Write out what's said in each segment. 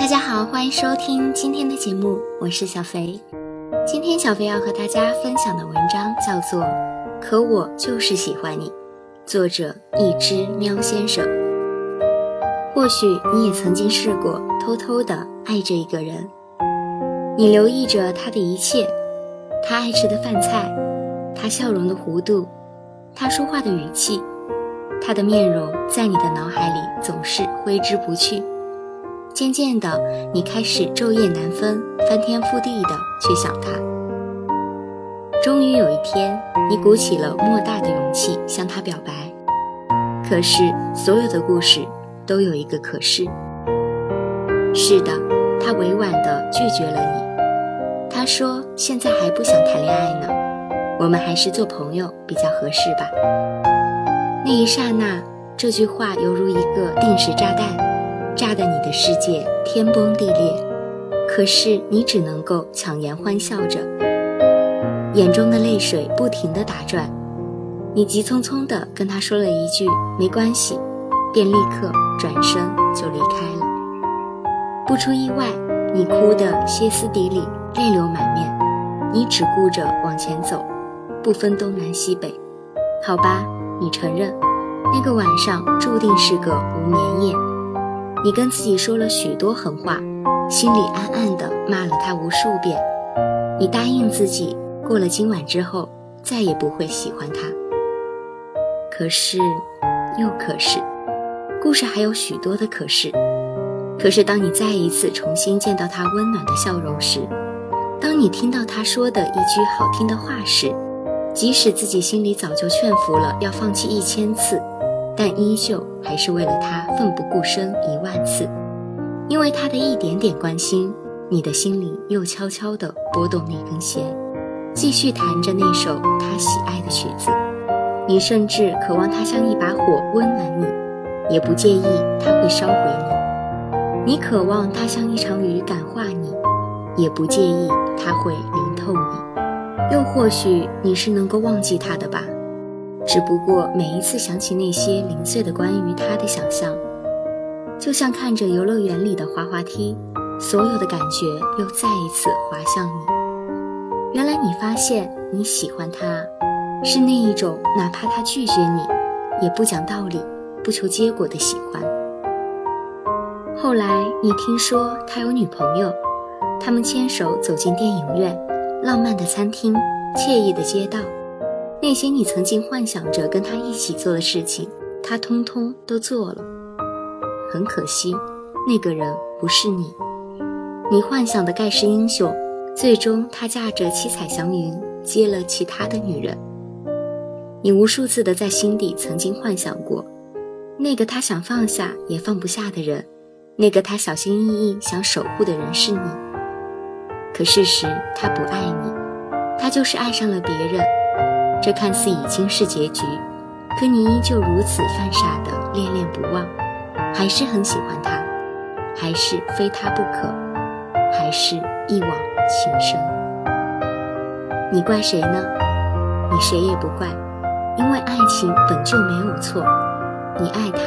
大家好，欢迎收听今天的节目，我是小肥。今天小肥要和大家分享的文章叫做《可我就是喜欢你》，作者一只喵先生。或许你也曾经试过偷偷的爱着一个人，你留意着他的一切，他爱吃的饭菜，他笑容的弧度，他说话的语气，他的面容在你的脑海里总是挥之不去。渐渐的，你开始昼夜难分、翻天覆地的去想他。终于有一天，你鼓起了莫大的勇气向他表白。可是，所有的故事都有一个可是。是的，他委婉地拒绝了你。他说：“现在还不想谈恋爱呢，我们还是做朋友比较合适吧。”那一刹那，这句话犹如一个定时炸弹。炸得你的世界天崩地裂，可是你只能够强颜欢笑着，眼中的泪水不停地打转。你急匆匆地跟他说了一句“没关系”，便立刻转身就离开了。不出意外，你哭得歇斯底里，泪流满面。你只顾着往前走，不分东南西北。好吧，你承认，那个晚上注定是个无眠夜。你跟自己说了许多狠话，心里暗暗的骂了他无数遍。你答应自己，过了今晚之后，再也不会喜欢他。可是，又可是，故事还有许多的可是。可是，当你再一次重新见到他温暖的笑容时，当你听到他说的一句好听的话时，即使自己心里早就劝服了要放弃一千次。但依旧还是为了他奋不顾身一万次，因为他的一点点关心，你的心里又悄悄地拨动那根弦，继续弹着那首他喜爱的曲子。你甚至渴望他像一把火温暖你，也不介意他会烧毁你；你渴望他像一场雨感化你，也不介意他会淋透你。又或许你是能够忘记他的吧。只不过每一次想起那些零碎的关于他的想象，就像看着游乐园里的滑滑梯，所有的感觉又再一次滑向你。原来你发现你喜欢他，是那一种哪怕他拒绝你，也不讲道理、不求结果的喜欢。后来你听说他有女朋友，他们牵手走进电影院，浪漫的餐厅，惬意的街道。那些你曾经幻想着跟他一起做的事情，他通通都做了。很可惜，那个人不是你。你幻想的盖世英雄，最终他驾着七彩祥云接了其他的女人。你无数次的在心底曾经幻想过，那个他想放下也放不下的人，那个他小心翼翼想守护的人是你。可事实他不爱你，他就是爱上了别人。这看似已经是结局，可你依旧如此犯傻的恋恋不忘，还是很喜欢他，还是非他不可，还是一往情深。你怪谁呢？你谁也不怪，因为爱情本就没有错，你爱他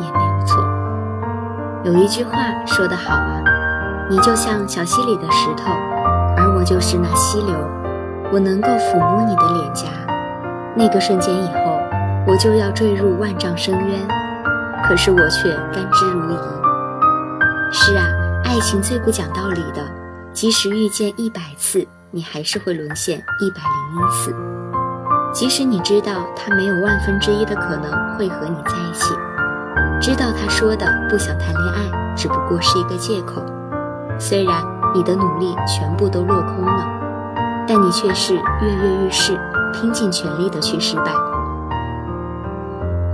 也没有错。有一句话说得好啊，你就像小溪里的石头，而我就是那溪流，我能够抚摸你的脸颊。那个瞬间以后，我就要坠入万丈深渊，可是我却甘之如饴。是啊，爱情最不讲道理的，即使遇见一百次，你还是会沦陷一百零一次。即使你知道他没有万分之一的可能会和你在一起，知道他说的不想谈恋爱只不过是一个借口，虽然你的努力全部都落空了，但你却是跃跃欲试。拼尽全力的去失败。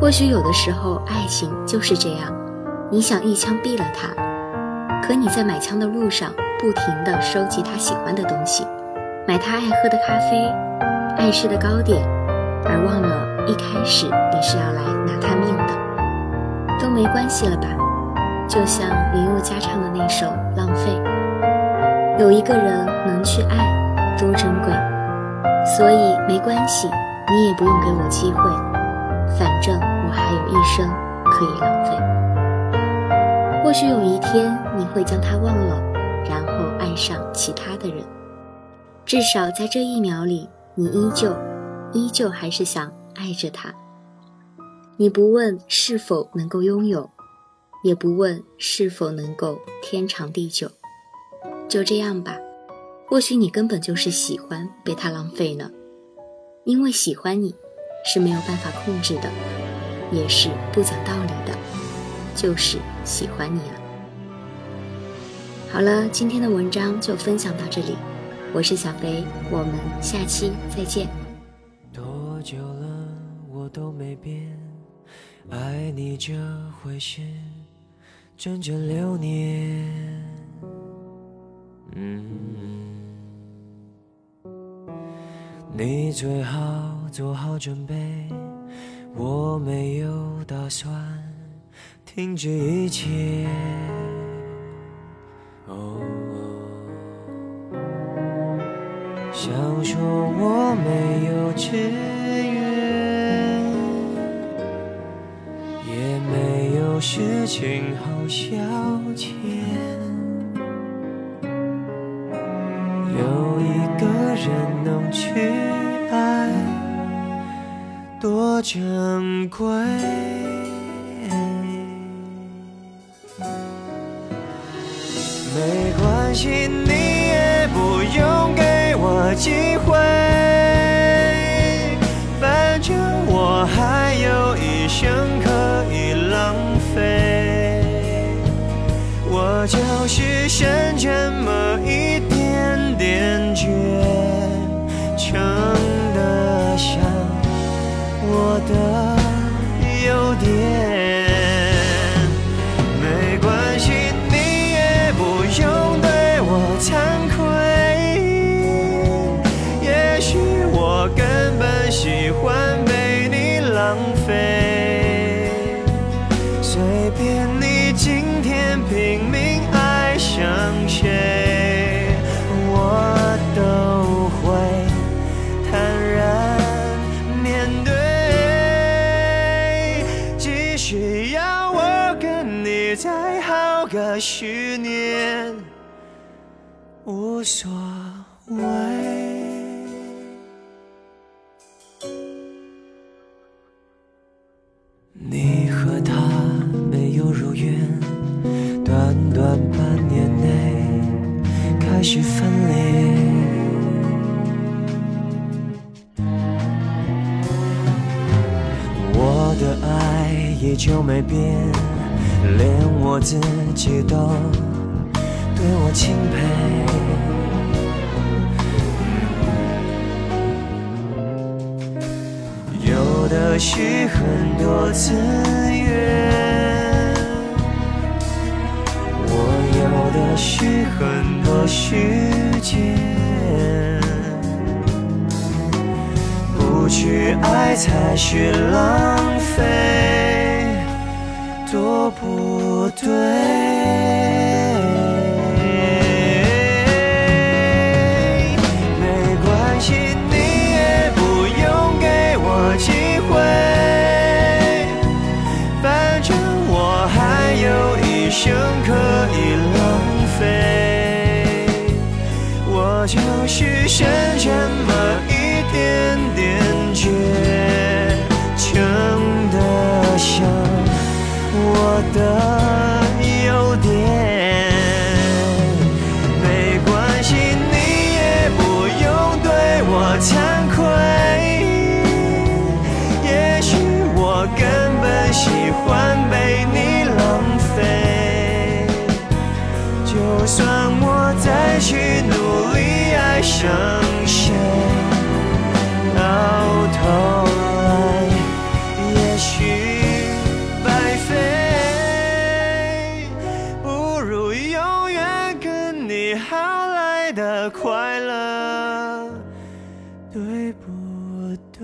或许有的时候，爱情就是这样，你想一枪毙了他，可你在买枪的路上，不停的收集他喜欢的东西，买他爱喝的咖啡，爱吃的糕点，而忘了一开始你是要来拿他命的，都没关系了吧？就像林宥嘉唱的那首《浪费》，有一个人能去爱，多珍贵。所以没关系，你也不用给我机会，反正我还有一生可以浪费。或许有一天你会将他忘了，然后爱上其他的人。至少在这一秒里，你依旧，依旧还是想爱着他。你不问是否能够拥有，也不问是否能够天长地久，就这样吧。或许你根本就是喜欢被他浪费呢，因为喜欢你，是没有办法控制的，也是不讲道理的。就是喜欢你了。好了，今天的文章就分享到这里，我是小飞，我们下期再见。多久了，我都没变，爱你这回事，整整六年。嗯，你最好做好准备，我没有打算。停止一切。哦，想说我没有志愿，也没有事情好消遣。去爱，多珍贵。没关系，你也不用给我机会，反正我还有一生可以浪费。我就是剩这么一点点倔，撑得像我的优点。十年无所谓。你和他没有如愿，短短半年内开始分裂。我的爱依旧没变。连我自己己都对我钦佩。有的是很多资源，我有的是很多时间。不去爱才是浪费。多不对，换被你浪费，就算我再去努力爱上谁，到头来也许白费，不如永远跟你耗来的快乐，对不对？